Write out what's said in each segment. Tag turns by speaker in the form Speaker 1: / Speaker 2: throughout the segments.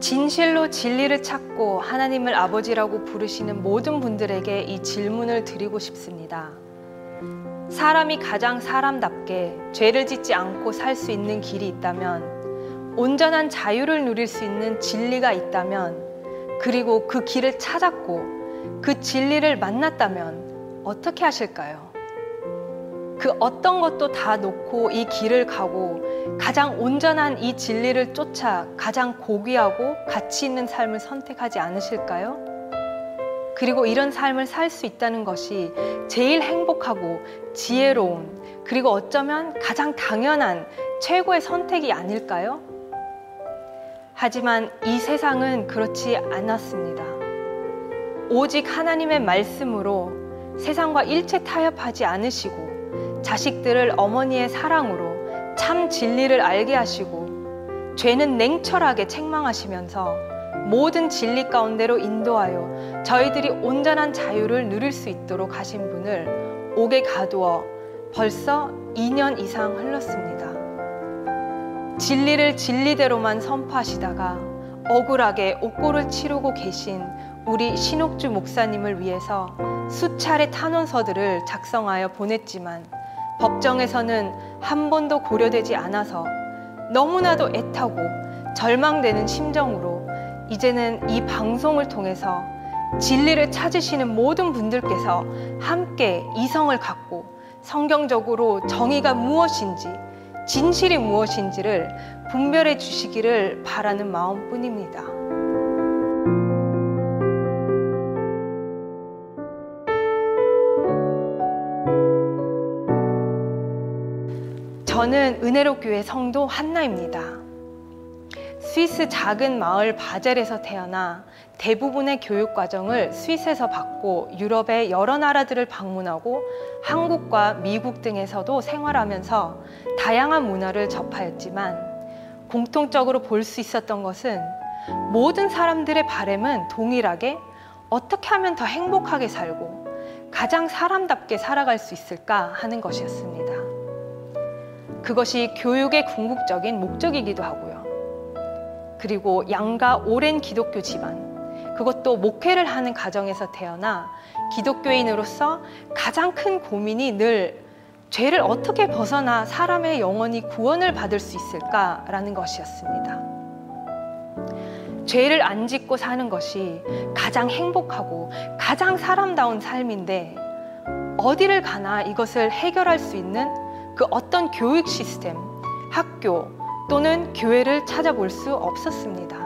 Speaker 1: 진실로 진리를 찾고 하나님을 아버지라고 부르시는 모든 분들에게 이 질문을 드리고 싶습니다. 사람이 가장 사람답게 죄를 짓지 않고 살 수 있는 길이 있다면, 온전한 자유를 누릴 수 있는 진리가 있다면, 그리고 그 길을 찾았고 그 진리를 만났다면 어떻게 하실까요? 그 어떤 것도 다 놓고 이 길을 가고 가장 온전한 이 진리를 쫓아 가장 고귀하고 가치 있는 삶을 선택하지 않으실까요? 그리고 이런 삶을 살 수 있다는 것이 제일 행복하고 지혜로운 그리고 어쩌면 가장 당연한 최고의 선택이 아닐까요? 하지만 이 세상은 그렇지 않았습니다. 오직 하나님의 말씀으로 세상과 일체 타협하지 않으시고 자식들을 어머니의 사랑으로 참 진리를 알게 하시고 죄는 냉철하게 책망하시면서 모든 진리 가운데로 인도하여 저희들이 온전한 자유를 누릴 수 있도록 하신 분을 옥에 가두어 벌써 2년 이상 흘렀습니다. 진리를 진리대로만 선포하시다가 억울하게 옥고를 치르고 계신 우리 신옥주 목사님을 위해서 수차례 탄원서들을 작성하여 보냈지만 법정에서는 한 번도 고려되지 않아서 너무나도 애타고 절망되는 심정으로 이제는 이 방송을 통해서 진리를 찾으시는 모든 분들께서 함께 이성을 갖고 성경적으로 정의가 무엇인지 진실이 무엇인지를 분별해 주시기를 바라는 마음뿐입니다. 저는 은혜로 교회 성도 한나입니다. 스위스 작은 마을 바젤에서 태어나 대부분의 교육 과정을 스위스에서 받고 유럽의 여러 나라들을 방문하고 한국과 미국 등에서도 생활하면서 다양한 문화를 접하였지만 공통적으로 볼 수 있었던 것은 모든 사람들의 바램은 동일하게 어떻게 하면 더 행복하게 살고 가장 사람답게 살아갈 수 있을까 하는 것이었습니다. 그것이 교육의 궁극적인 목적이기도 하고요. 그리고 양가 오랜 기독교 집안, 그것도 목회를 하는 가정에서 태어나 기독교인으로서 가장 큰 고민이 늘 죄를 어떻게 벗어나 사람의 영혼이 구원을 받을 수 있을까라는 것이었습니다. 죄를 안 짓고 사는 것이 가장 행복하고 가장 사람다운 삶인데 어디를 가나 이것을 해결할 수 있는 그 어떤 교육 시스템, 학교 또는 교회를 찾아볼 수 없었습니다.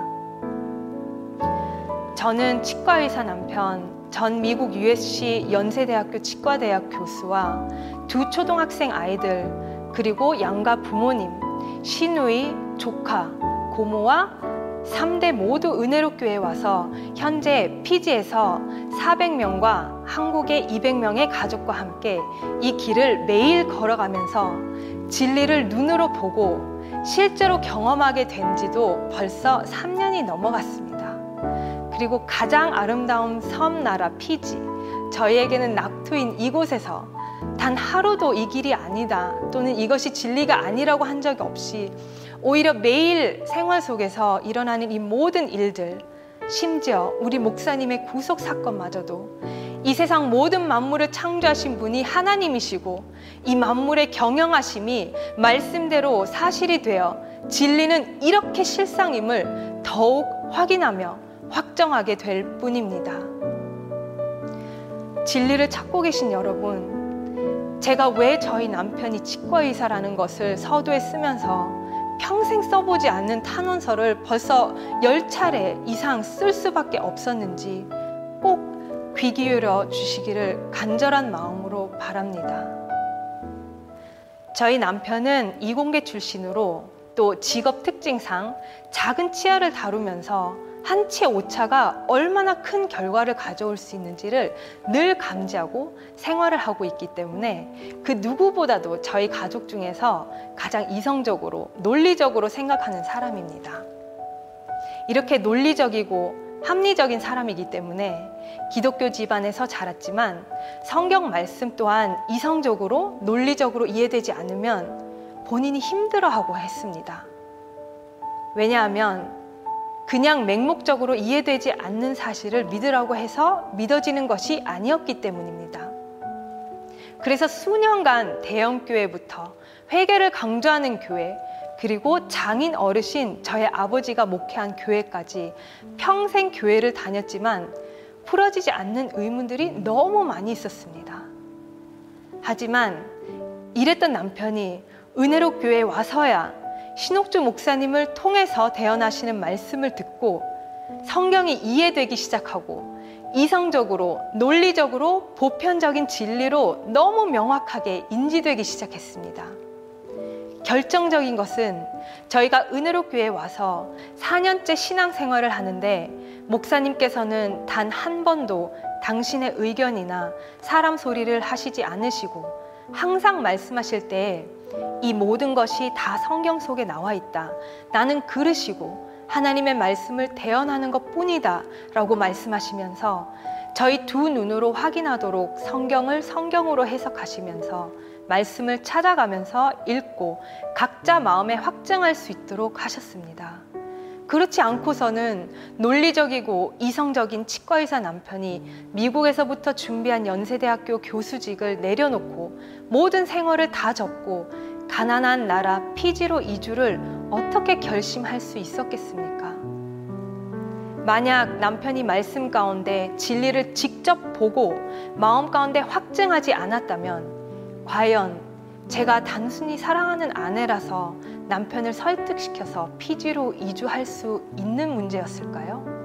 Speaker 1: 저는 치과의사 남편, 전 미국 USC 연세대학교 치과대학 교수와 두 초등학생 아이들, 그리고 양가 부모님, 시누이, 조카, 고모와 3대 모두 은혜로 교회에 와서 현재 피지에서 400명과 한국의 200명의 가족과 함께 이 길을 매일 걸어가면서 진리를 눈으로 보고 실제로 경험하게 된 지도 벌써 3년이 넘어갔습니다. 그리고 가장 아름다운 섬 나라 피지, 저희에게는 낙토인 이곳에서 단 하루도 이 길이 아니다 또는 이것이 진리가 아니라고 한 적이 없이 오히려 매일 생활 속에서 일어나는 이 모든 일들, 심지어 우리 목사님의 구속 사건마저도 이 세상 모든 만물을 창조하신 분이 하나님이시고 이 만물의 경영하심이 말씀대로 사실이 되어 진리는 이렇게 실상임을 더욱 확인하며 확정하게 될 뿐입니다. 진리를 찾고 계신 여러분, 제가 왜 저희 남편이 치과 의사라는 것을 서두에 쓰면서 평생 써보지 않는 탄원서를 벌써 열차례 이상 쓸 수밖에 없었는지 꼭 귀 기울여 주시기를 간절한 마음으로 바랍니다. 저희 남편은 이공계 출신으로 또 직업 특징상 작은 치아를 다루면서 한 치의 오차가 얼마나 큰 결과를 가져올 수 있는지를 늘 감지하고 생활을 하고 있기 때문에 그 누구보다도 저희 가족 중에서 가장 이성적으로 논리적으로 생각하는 사람입니다. 이렇게 논리적이고 합리적인 사람이기 때문에 기독교 집안에서 자랐지만 성경 말씀 또한 이성적으로 논리적으로 이해되지 않으면 본인이 힘들어하고 했습니다. 왜냐하면 그냥 맹목적으로 이해되지 않는 사실을 믿으라고 해서 믿어지는 것이 아니었기 때문입니다. 그래서 수년간 대형교회부터 회개를 강조하는 교회, 그리고 장인 어르신 저의 아버지가 목회한 교회까지 평생 교회를 다녔지만 풀어지지 않는 의문들이 너무 많이 있었습니다. 하지만 이랬던 남편이 은혜로 교회에 와서야 신옥주 목사님을 통해서 대언하시는 말씀을 듣고 성경이 이해되기 시작하고 이성적으로, 논리적으로, 보편적인 진리로 너무 명확하게 인지되기 시작했습니다. 결정적인 것은 저희가 은혜로 교회에 와서 4년째 신앙생활을 하는데 목사님께서는 단 한 번도 당신의 의견이나 사람 소리를 하시지 않으시고 항상 말씀하실 때 이 모든 것이 다 성경 속에 나와 있다. 나는 그르시고 하나님의 말씀을 대언하는 것 뿐이다. 라고 말씀하시면서 저희 두 눈으로 확인하도록 성경을 성경으로 해석하시면서 말씀을 찾아가면서 읽고 각자 마음에 확증할 수 있도록 하셨습니다. 그렇지 않고서는 논리적이고 이성적인 치과의사 남편이 미국에서부터 준비한 연세대학교 교수직을 내려놓고 모든 생활을 다 접고 가난한 나라 피지로 이주를 어떻게 결심할 수 있었겠습니까? 만약 남편이 말씀 가운데 진리를 직접 보고 마음 가운데 확증하지 않았다면 과연 제가 단순히 사랑하는 아내라서 남편을 설득시켜서 피지로 이주할 수 있는 문제였을까요?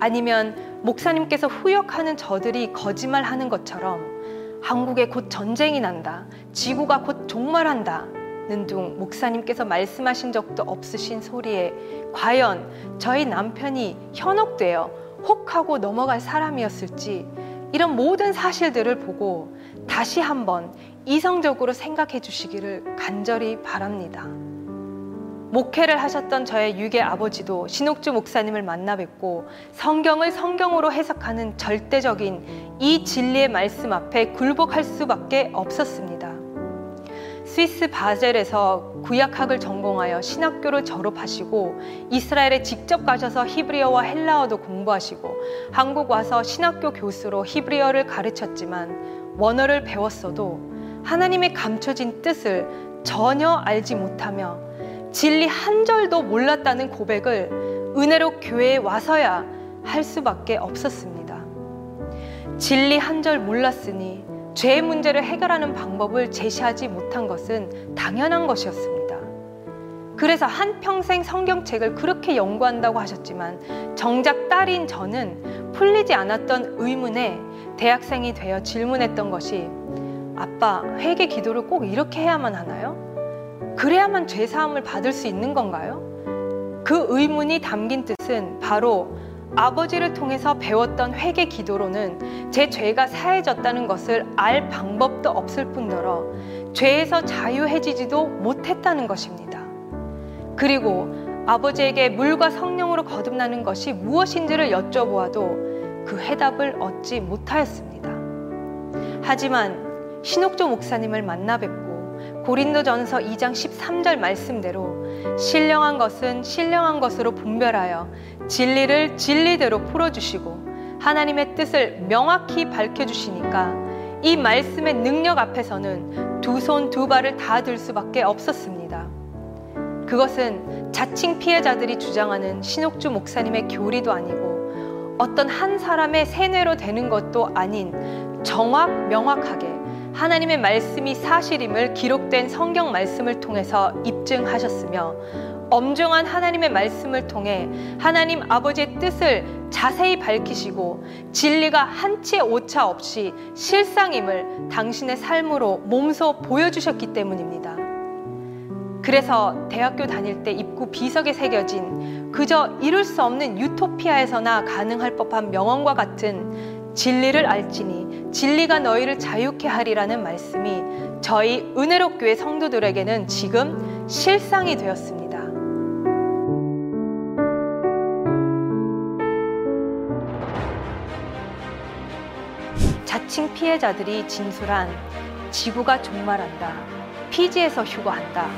Speaker 1: 아니면 목사님께서 후역하는 저들이 거짓말하는 것처럼 한국에 곧 전쟁이 난다, 지구가 곧 종말한다는 등 목사님께서 말씀하신 적도 없으신 소리에 과연 저희 남편이 현혹되어 혹하고 넘어갈 사람이었을지 이런 모든 사실들을 보고 다시 한번 이성적으로 생각해 주시기를 간절히 바랍니다. 목회를 하셨던 저의 유괴 아버지도 신옥주 목사님을 만나 뵙고 성경을 성경으로 해석하는 절대적인 이 진리의 말씀 앞에 굴복할 수밖에 없었습니다. 스위스 바젤에서 구약학을 전공하여 신학교를 졸업하시고 이스라엘에 직접 가셔서 히브리어와 헬라어도 공부하시고 한국 와서 신학교 교수로 히브리어를 가르쳤지만 원어를 배웠어도 하나님의 감춰진 뜻을 전혀 알지 못하며 진리 한 절도 몰랐다는 고백을 은혜로 교회에 와서야 할 수밖에 없었습니다. 진리 한 절 몰랐으니 죄의 문제를 해결하는 방법을 제시하지 못한 것은 당연한 것이었습니다. 그래서 한평생 성경책을 그렇게 연구한다고 하셨지만 정작 딸인 저는 풀리지 않았던 의문에 대학생이 되어 질문했던 것이 아빠, 회개 기도를 꼭 이렇게 해야만 하나요? 그래야만 죄 사함을 받을 수 있는 건가요? 그 의문이 담긴 뜻은 바로 아버지를 통해서 배웠던 회개 기도로는 제 죄가 사해졌다는 것을 알 방법도 없을 뿐더러 죄에서 자유해지지도 못했다는 것입니다. 그리고 아버지에게 물과 성령으로 거듭나는 것이 무엇인지를 여쭤보아도 그 해답을 얻지 못하였습니다. 하지만 신옥조 목사님을 만나 뵙고 고린도전서 2장 13절 말씀대로 신령한 것은 신령한 것으로 분별하여 진리를 진리대로 풀어주시고 하나님의 뜻을 명확히 밝혀주시니까 이 말씀의 능력 앞에서는 두 손 두 발을 다 들 수밖에 없었습니다. 그것은 자칭 피해자들이 주장하는 신옥주 목사님의 교리도 아니고 어떤 한 사람의 세뇌로 되는 것도 아닌 정확 명확하게 하나님의 말씀이 사실임을 기록된 성경 말씀을 통해서 입증하셨으며 엄중한 하나님의 말씀을 통해 하나님 아버지의 뜻을 자세히 밝히시고 진리가 한치 오차 없이 실상임을 당신의 삶으로 몸소 보여주셨기 때문입니다. 그래서 대학교 다닐 때 입구 비석에 새겨진 그저 이룰 수 없는 유토피아에서나 가능할 법한 명언과 같은 진리를 알지니 진리가 너희를 자유케 하리라는 말씀이 저희 은혜로 교회 성도들에게는 지금 실상이 되었습니다. 자칭 피해자들이 진술한 지구가 종말한다. 피지에서 휴거한다.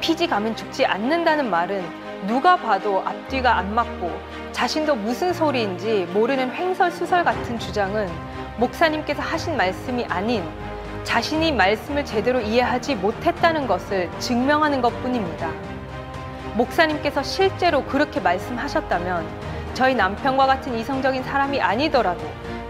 Speaker 1: 피지 가면 죽지 않는다는 말은 누가 봐도 앞뒤가 안 맞고 자신도 무슨 소리인지 모르는 횡설수설 같은 주장은 목사님께서 하신 말씀이 아닌 자신이 말씀을 제대로 이해하지 못했다는 것을 증명하는 것 뿐입니다. 목사님께서 실제로 그렇게 말씀하셨다면 저희 남편과 같은 이성적인 사람이 아니더라도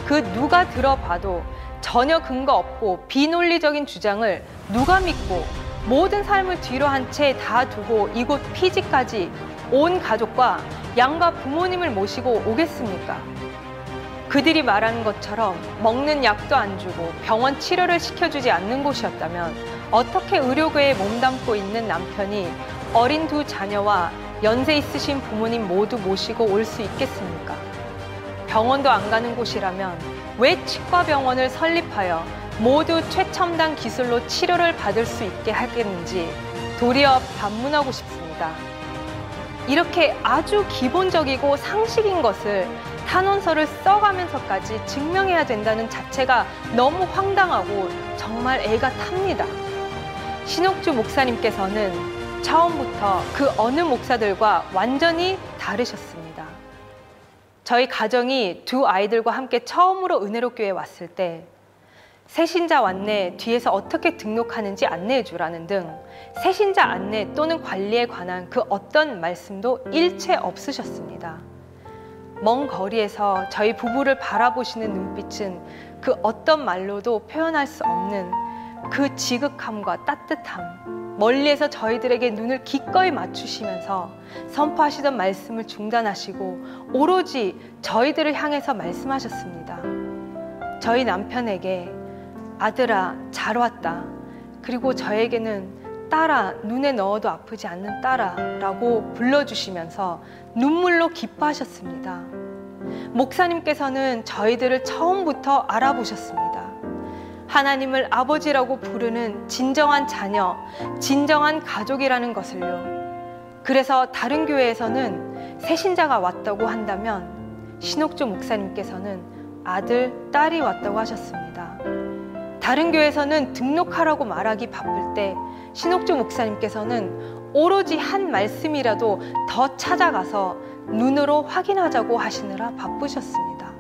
Speaker 1: 그 누가 들어봐도 전혀 근거 없고 비논리적인 주장을 누가 믿고 모든 삶을 뒤로 한 채 다 두고 이곳 피지까지 온 가족과 양가 부모님을 모시고 오겠습니까? 그들이 말하는 것처럼 먹는 약도 안 주고 병원 치료를 시켜주지 않는 곳이었다면 어떻게 의료계에 몸담고 있는 남편이 어린 두 자녀와 연세 있으신 부모님 모두 모시고 올 수 있겠습니까? 병원도 안 가는 곳이라면 왜 치과병원을 설립하여 모두 최첨단 기술로 치료를 받을 수 있게 하겠는지 도리어 반문하고 싶습니다. 이렇게 아주 기본적이고 상식인 것을 탄원서를 써가면서까지 증명해야 된다는 자체가 너무 황당하고 정말 애가 탑니다. 신옥주 목사님께서는 처음부터 그 어느 목사들과 완전히 다르셨습니다. 저희 가정이 두 아이들과 함께 처음으로 은혜로 교회에 왔을 때 새신자 안내 뒤에서 어떻게 등록하는지 안내해 주라는 등 새신자 안내 또는 관리에 관한 그 어떤 말씀도 일체 없으셨습니다. 먼 거리에서 저희 부부를 바라보시는 눈빛은 그 어떤 말로도 표현할 수 없는 그 지극함과 따뜻함, 멀리에서 저희들에게 눈을 기꺼이 맞추시면서 선포하시던 말씀을 중단하시고 오로지 저희들을 향해서 말씀하셨습니다. 저희 남편에게 아들아, 잘 왔다. 그리고 저에게는 딸아, 눈에 넣어도 아프지 않는 딸아 라고 불러주시면서 눈물로 기뻐하셨습니다. 목사님께서는 저희들을 처음부터 알아보셨습니다. 하나님을 아버지라고 부르는 진정한 자녀, 진정한 가족이라는 것을요. 그래서 다른 교회에서는 새신자가 왔다고 한다면 신옥조 목사님께서는 아들, 딸이 왔다고 하셨습니다. 다른 교회에서는 등록하라고 말하기 바쁠 때 신옥주 목사님께서는 오로지 한 말씀이라도 더 찾아가서 눈으로 확인하자고 하시느라 바쁘셨습니다.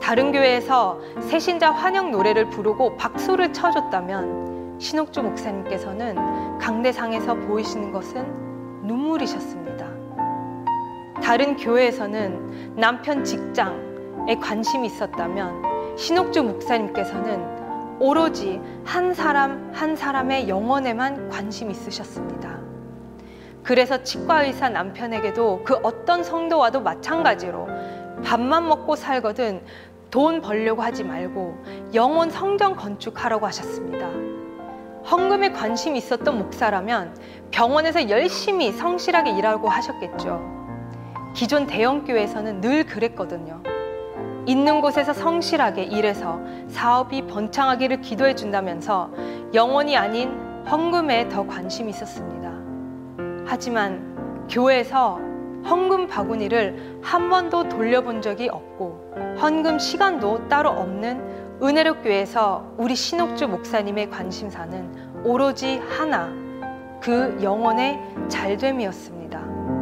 Speaker 1: 다른 교회에서 새신자 환영 노래를 부르고 박수를 쳐줬다면 신옥주 목사님께서는 강대상에서 보이시는 것은 눈물이셨습니다. 다른 교회에서는 남편 직장에 관심이 있었다면 신옥주 목사님께서는 오로지 한 사람 한 사람의 영혼에만 관심 있으셨습니다. 그래서 치과 의사 남편에게도 그 어떤 성도와도 마찬가지로 밥만 먹고 살거든 돈 벌려고 하지 말고 영혼 성전 건축하라고 하셨습니다. 헌금에 관심 있었던 목사라면 병원에서 열심히 성실하게 일하고 하셨겠죠. 기존 대형교회에서는 늘 그랬거든요. 있는 곳에서 성실하게 일해서 사업이 번창하기를 기도해 준다면서 영원이 아닌 헌금에 더 관심이 있었습니다. 하지만 교회에서 헌금 바구니를 한 번도 돌려본 적이 없고 헌금 시간도 따로 없는 은혜로 교회에서 우리 신옥주 목사님의 관심사는 오로지 하나 그 영혼의 잘됨이었습니다.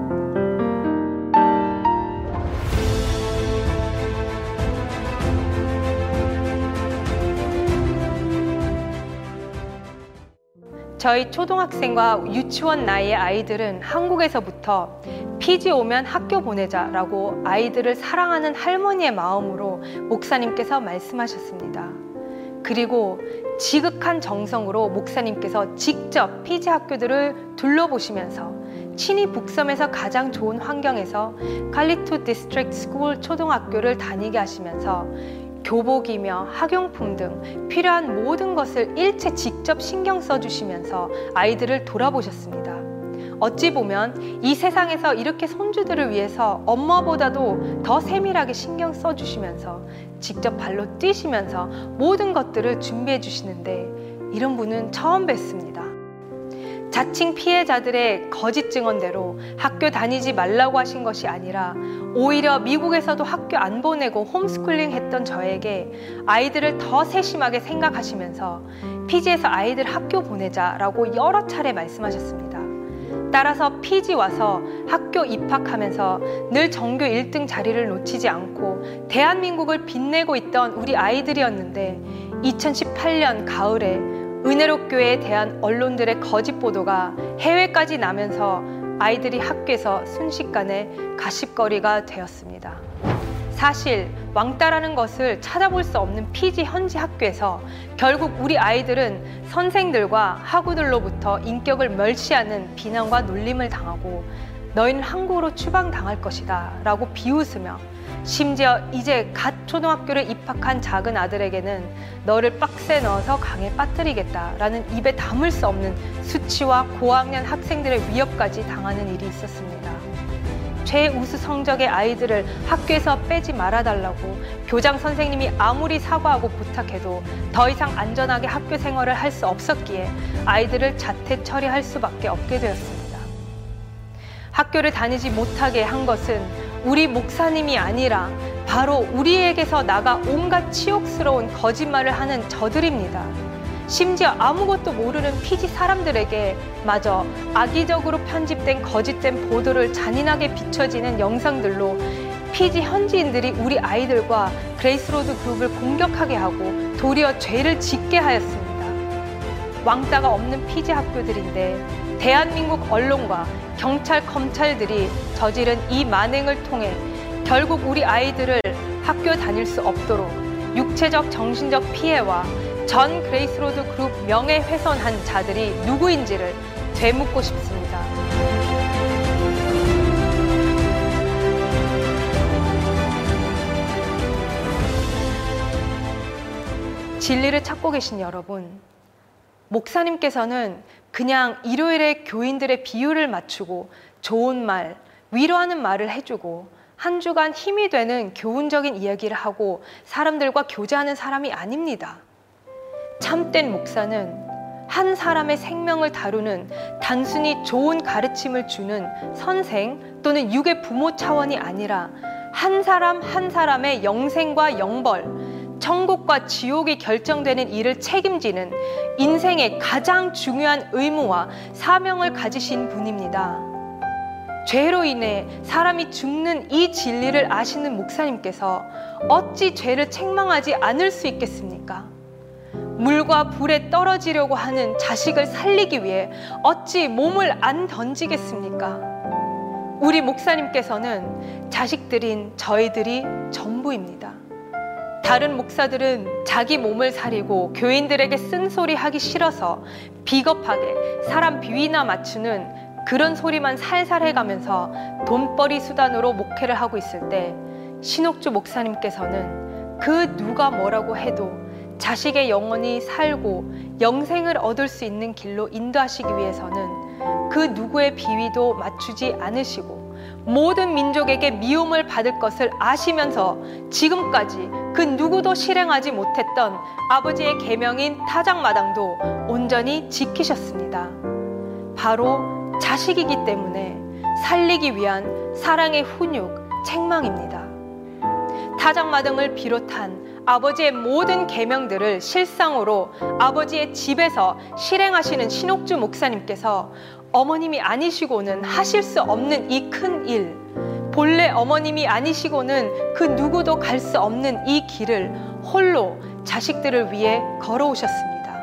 Speaker 1: 저희 초등학생과 유치원 나이의 아이들은 한국에서부터 피지 오면 학교 보내자라고 아이들을 사랑하는 할머니의 마음으로 목사님께서 말씀하셨습니다. 그리고 지극한 정성으로 목사님께서 직접 피지 학교들을 둘러보시면서 친히 북섬에서 가장 좋은 환경에서 칼리투 District School 초등학교를 다니게 하시면서 교복이며 학용품 등 필요한 모든 것을 일체 직접 신경 써주시면서 아이들을 돌아보셨습니다. 어찌 보면 이 세상에서 이렇게 손주들을 위해서 엄마보다도 더 세밀하게 신경 써주시면서 직접 발로 뛰시면서 모든 것들을 준비해 주시는데 이런 분은 처음 뵀습니다. 자칭 피해자들의 거짓 증언대로 학교 다니지 말라고 하신 것이 아니라 오히려 미국에서도 학교 안 보내고 홈스쿨링 했던 저에게 아이들을 더 세심하게 생각하시면서 피지에서 아이들 학교 보내자라고 여러 차례 말씀하셨습니다. 따라서 피지 와서 학교 입학하면서 늘 전교 1등 자리를 놓치지 않고 대한민국을 빛내고 있던 우리 아이들이었는데 2018년 가을에 은혜롭교회에 대한 언론들의 거짓 보도가 해외까지 나면서 아이들이 학교에서 순식간에 가십거리가 되었습니다. 사실 왕따라는 것을 찾아볼 수 없는 피지 현지 학교에서 결국 우리 아이들은 선생들과 학우들로부터 인격을 멸시하는 비난과 놀림을 당하고 너희는 한국으로 추방당할 것이다 라고 비웃으며 심지어 이제 갓 초등학교를 입학한 작은 아들에게는 너를 박스에 넣어서 강에 빠뜨리겠다라는 입에 담을 수 없는 수치와 고학년 학생들의 위협까지 당하는 일이 있었습니다. 최우수 성적의 아이들을 학교에서 빼지 말아달라고 교장 선생님이 아무리 사과하고 부탁해도 더 이상 안전하게 학교 생활을 할 수 없었기에 아이들을 자퇴 처리할 수밖에 없게 되었습니다. 학교를 다니지 못하게 한 것은 우리 목사님이 아니라 바로 우리에게서 나가 온갖 치욕스러운 거짓말을 하는 저들입니다. 심지어 아무것도 모르는 피지 사람들에게 마저 악의적으로 편집된 거짓된 보도를 잔인하게 비춰지는 영상들로 피지 현지인들이 우리 아이들과 그레이스로드 그룹을 공격하게 하고 도리어 죄를 짓게 하였습니다. 왕따가 없는 피지 학교들인데 대한민국 언론과 경찰, 검찰들이 저지른 이 만행을 통해 결국 우리 아이들을 학교 다닐 수 없도록 육체적, 정신적 피해와 전 그레이스로드 그룹 명예훼손한 자들이 누구인지를 되묻고 싶습니다. 진리를 찾고 계신 여러분, 목사님께서는 그냥 일요일에 교인들의 비율을 맞추고 좋은 말, 위로하는 말을 해주고 한 주간 힘이 되는 교훈적인 이야기를 하고 사람들과 교제하는 사람이 아닙니다. 참된 목사는 한 사람의 생명을 다루는 단순히 좋은 가르침을 주는 선생 또는 육의 부모 차원이 아니라 한 사람 한 사람의 영생과 영벌, 천국과 지옥이 결정되는 일을 책임지는 인생의 가장 중요한 의무와 사명을 가지신 분입니다. 죄로 인해 사람이 죽는 이 진리를 아시는 목사님께서 어찌 죄를 책망하지 않을 수 있겠습니까? 물과 불에 떨어지려고 하는 자식을 살리기 위해 어찌 몸을 안 던지겠습니까? 우리 목사님께서는 자식들인 저희들이 전부입니다. 다른 목사들은 자기 몸을 사리고 교인들에게 쓴소리 하기 싫어서 비겁하게 사람 비위나 맞추는 그런 소리만 살살 해가면서 돈벌이 수단으로 목회를 하고 있을 때 신옥주 목사님께서는 그 누가 뭐라고 해도 자식의 영혼이 살고 영생을 얻을 수 있는 길로 인도하시기 위해서는 그 누구의 비위도 맞추지 않으시고 모든 민족에게 미움을 받을 것을 아시면서 지금까지 그 누구도 실행하지 못했던 아버지의 계명인 타작마당도 온전히 지키셨습니다. 바로 자식이기 때문에 살리기 위한 사랑의 훈육, 책망입니다. 타작마당을 비롯한 아버지의 모든 계명들을 실상으로 아버지의 집에서 실행하시는 신옥주 목사님께서 어머님이 아니시고는 하실 수 없는 이 큰 일, 본래 어머님이 아니시고는 그 누구도 갈 수 없는 이 길을 홀로 자식들을 위해 걸어오셨습니다.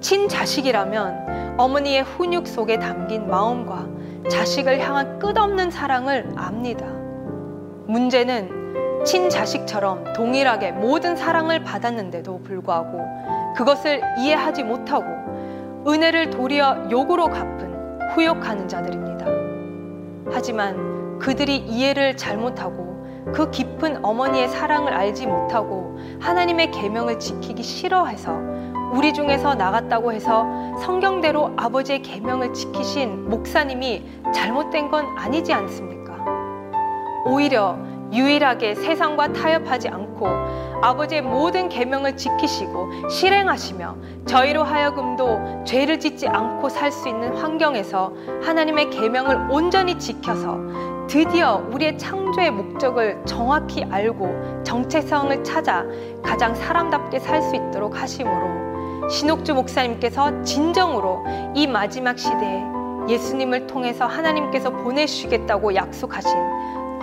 Speaker 1: 친자식이라면 어머니의 훈육 속에 담긴 마음과 자식을 향한 끝없는 사랑을 압니다. 문제는 친자식처럼 동일하게 모든 사랑을 받았는데도 불구하고 그것을 이해하지 못하고 은혜를 도리어 욕으로 갚은 후욕하는 자들입니다. 하지만 그들이 이해를 잘못하고 그 깊은 어머니의 사랑을 알지 못하고 하나님의 계명을 지키기 싫어해서 우리 중에서 나갔다고 해서 성경대로 아버지의 계명을 지키신 목사님이 잘못된 건 아니지 않습니까? 오히려 유일하게 세상과 타협하지 않고 아버지의 모든 계명을 지키시고 실행하시며 저희로 하여금도 죄를 짓지 않고 살 수 있는 환경에서 하나님의 계명을 온전히 지켜서 드디어 우리의 창조의 목적을 정확히 알고 정체성을 찾아 가장 사람답게 살 수 있도록 하심으로 신옥주 목사님께서 진정으로 이 마지막 시대에 예수님을 통해서 하나님께서 보내주시겠다고 약속하신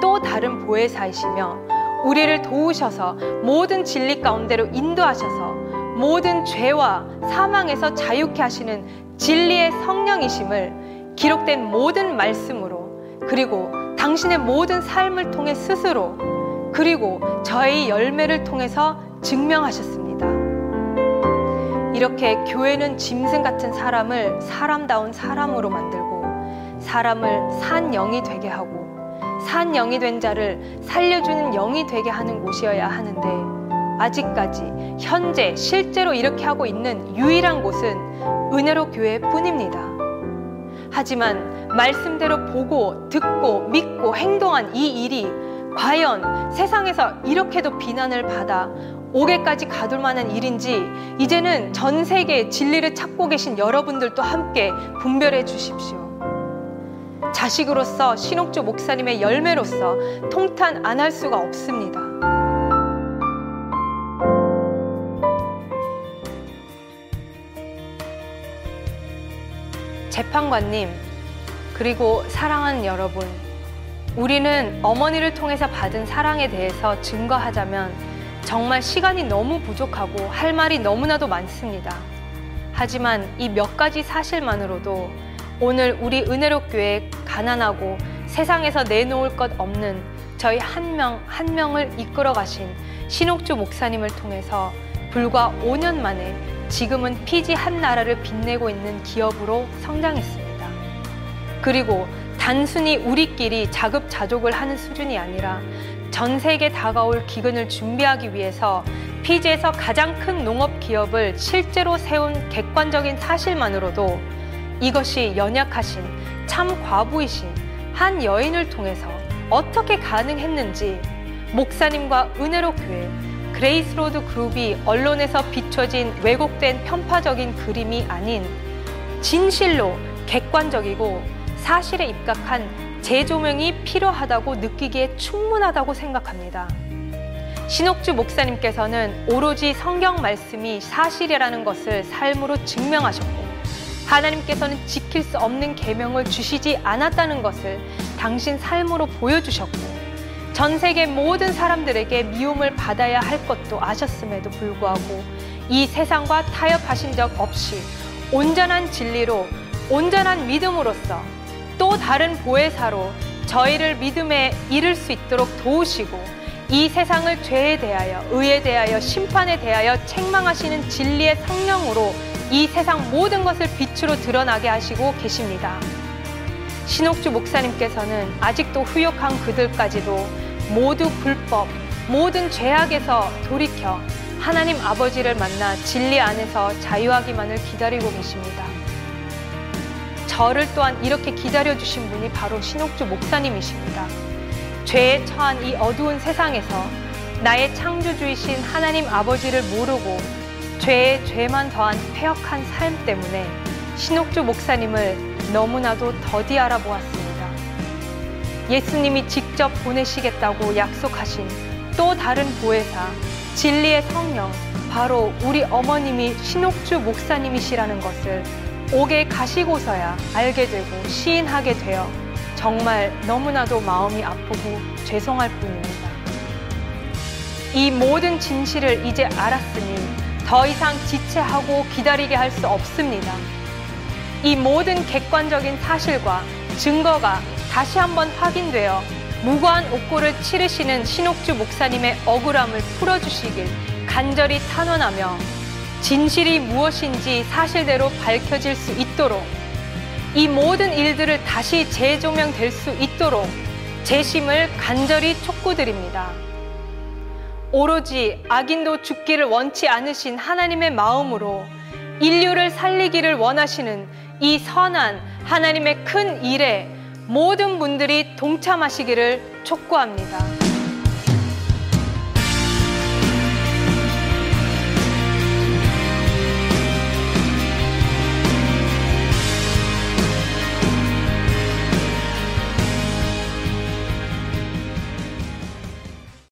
Speaker 1: 또 다른 보혜사이시며 우리를 도우셔서 모든 진리 가운데로 인도하셔서 모든 죄와 사망에서 자유케 하시는 진리의 성령이심을 기록된 모든 말씀으로 그리고 당신의 모든 삶을 통해 스스로 그리고 저의 열매를 통해서 증명하셨습니다. 이렇게 교회는 짐승 같은 사람을 사람다운 사람으로 만들고 사람을 산 영이 되게 하고 산 영이 된 자를 살려주는 영이 되게 하는 곳이어야 하는데 아직까지 현재 실제로 이렇게 하고 있는 유일한 곳은 은혜로 교회뿐입니다. 하지만 말씀대로 보고 듣고 믿고 행동한 이 일이 과연 세상에서 이렇게도 비난을 받아 옥에까지 가둘 만한 일인지 이제는 전 세계의 진리를 찾고 계신 여러분들도 함께 분별해 주십시오. 자식으로서 신옥주 목사님의 열매로서 통탄 안 할 수가 없습니다. 재판관님, 그리고 사랑하는 여러분, 우리는 어머니를 통해서 받은 사랑에 대해서 증거하자면 정말 시간이 너무 부족하고 할 말이 너무나도 많습니다. 하지만 이 몇 가지 사실만으로도 오늘 우리 은혜로 교회 가난하고 세상에서 내놓을 것 없는 저희 한 명 한 명을 이끌어 가신 신옥주 목사님을 통해서 불과 5년 만에 지금은 피지 한 나라를 빛내고 있는 기업으로 성장했습니다. 그리고 단순히 우리끼리 자급자족을 하는 수준이 아니라 전 세계 다가올 기근을 준비하기 위해서 피지에서 가장 큰 농업 기업을 실제로 세운 객관적인 사실만으로도 이것이 연약하신 참 과부이신 한 여인을 통해서 어떻게 가능했는지 목사님과 은혜로 교회 그레이스로드 그룹이 언론에서 비춰진 왜곡된 편파적인 그림이 아닌 진실로 객관적이고 사실에 입각한 재조명이 필요하다고 느끼기에 충분하다고 생각합니다. 신옥주 목사님께서는 오로지 성경 말씀이 사실이라는 것을 삶으로 증명하셨고 하나님께서는 지킬 수 없는 계명을 주시지 않았다는 것을 당신 삶으로 보여주셨고 전 세계 모든 사람들에게 미움을 받아야 할 것도 아셨음에도 불구하고 이 세상과 타협하신 적 없이 온전한 진리로 온전한 믿음으로써 또 다른 보혜사로 저희를 믿음에 이를 수 있도록 도우시고 이 세상을 죄에 대하여 의에 대하여 심판에 대하여 책망하시는 진리의 성령으로 이 세상 모든 것을 빛으로 드러나게 하시고 계십니다. 신옥주 목사님께서는 아직도 후욕한 그들까지도 모두 불법, 모든 죄악에서 돌이켜 하나님 아버지를 만나 진리 안에서 자유하기만을 기다리고 계십니다. 저를 또한 이렇게 기다려주신 분이 바로 신옥주 목사님이십니다. 죄에 처한 이 어두운 세상에서 나의 창조주이신 하나님 아버지를 모르고 죄에 죄만 더한 폐역한 삶 때문에 신옥주 목사님을 너무나도 더디 알아보았습니다. 예수님이 직접 보내시겠다고 약속하신 또 다른 보혜사, 진리의 성령, 바로 우리 어머님이 신옥주 목사님이시라는 것을 옥에 가시고서야 알게 되고 시인하게 되어 정말 너무나도 마음이 아프고 죄송할 뿐입니다. 이 모든 진실을 이제 알았으니 더 이상 지체하고 기다리게 할 수 없습니다. 이 모든 객관적인 사실과 증거가 다시 한번 확인되어 무고한 옥고를 치르시는 신옥주 목사님의 억울함을 풀어주시길 간절히 탄원하며 진실이 무엇인지 사실대로 밝혀질 수 있도록 이 모든 일들을 다시 재조명될 수 있도록 재심을 간절히 촉구드립니다. 오로지 악인도 죽기를 원치 않으신 하나님의 마음으로 인류를 살리기를 원하시는 이 선한 하나님의 큰 일에 모든 분들이 동참하시기를 촉구합니다.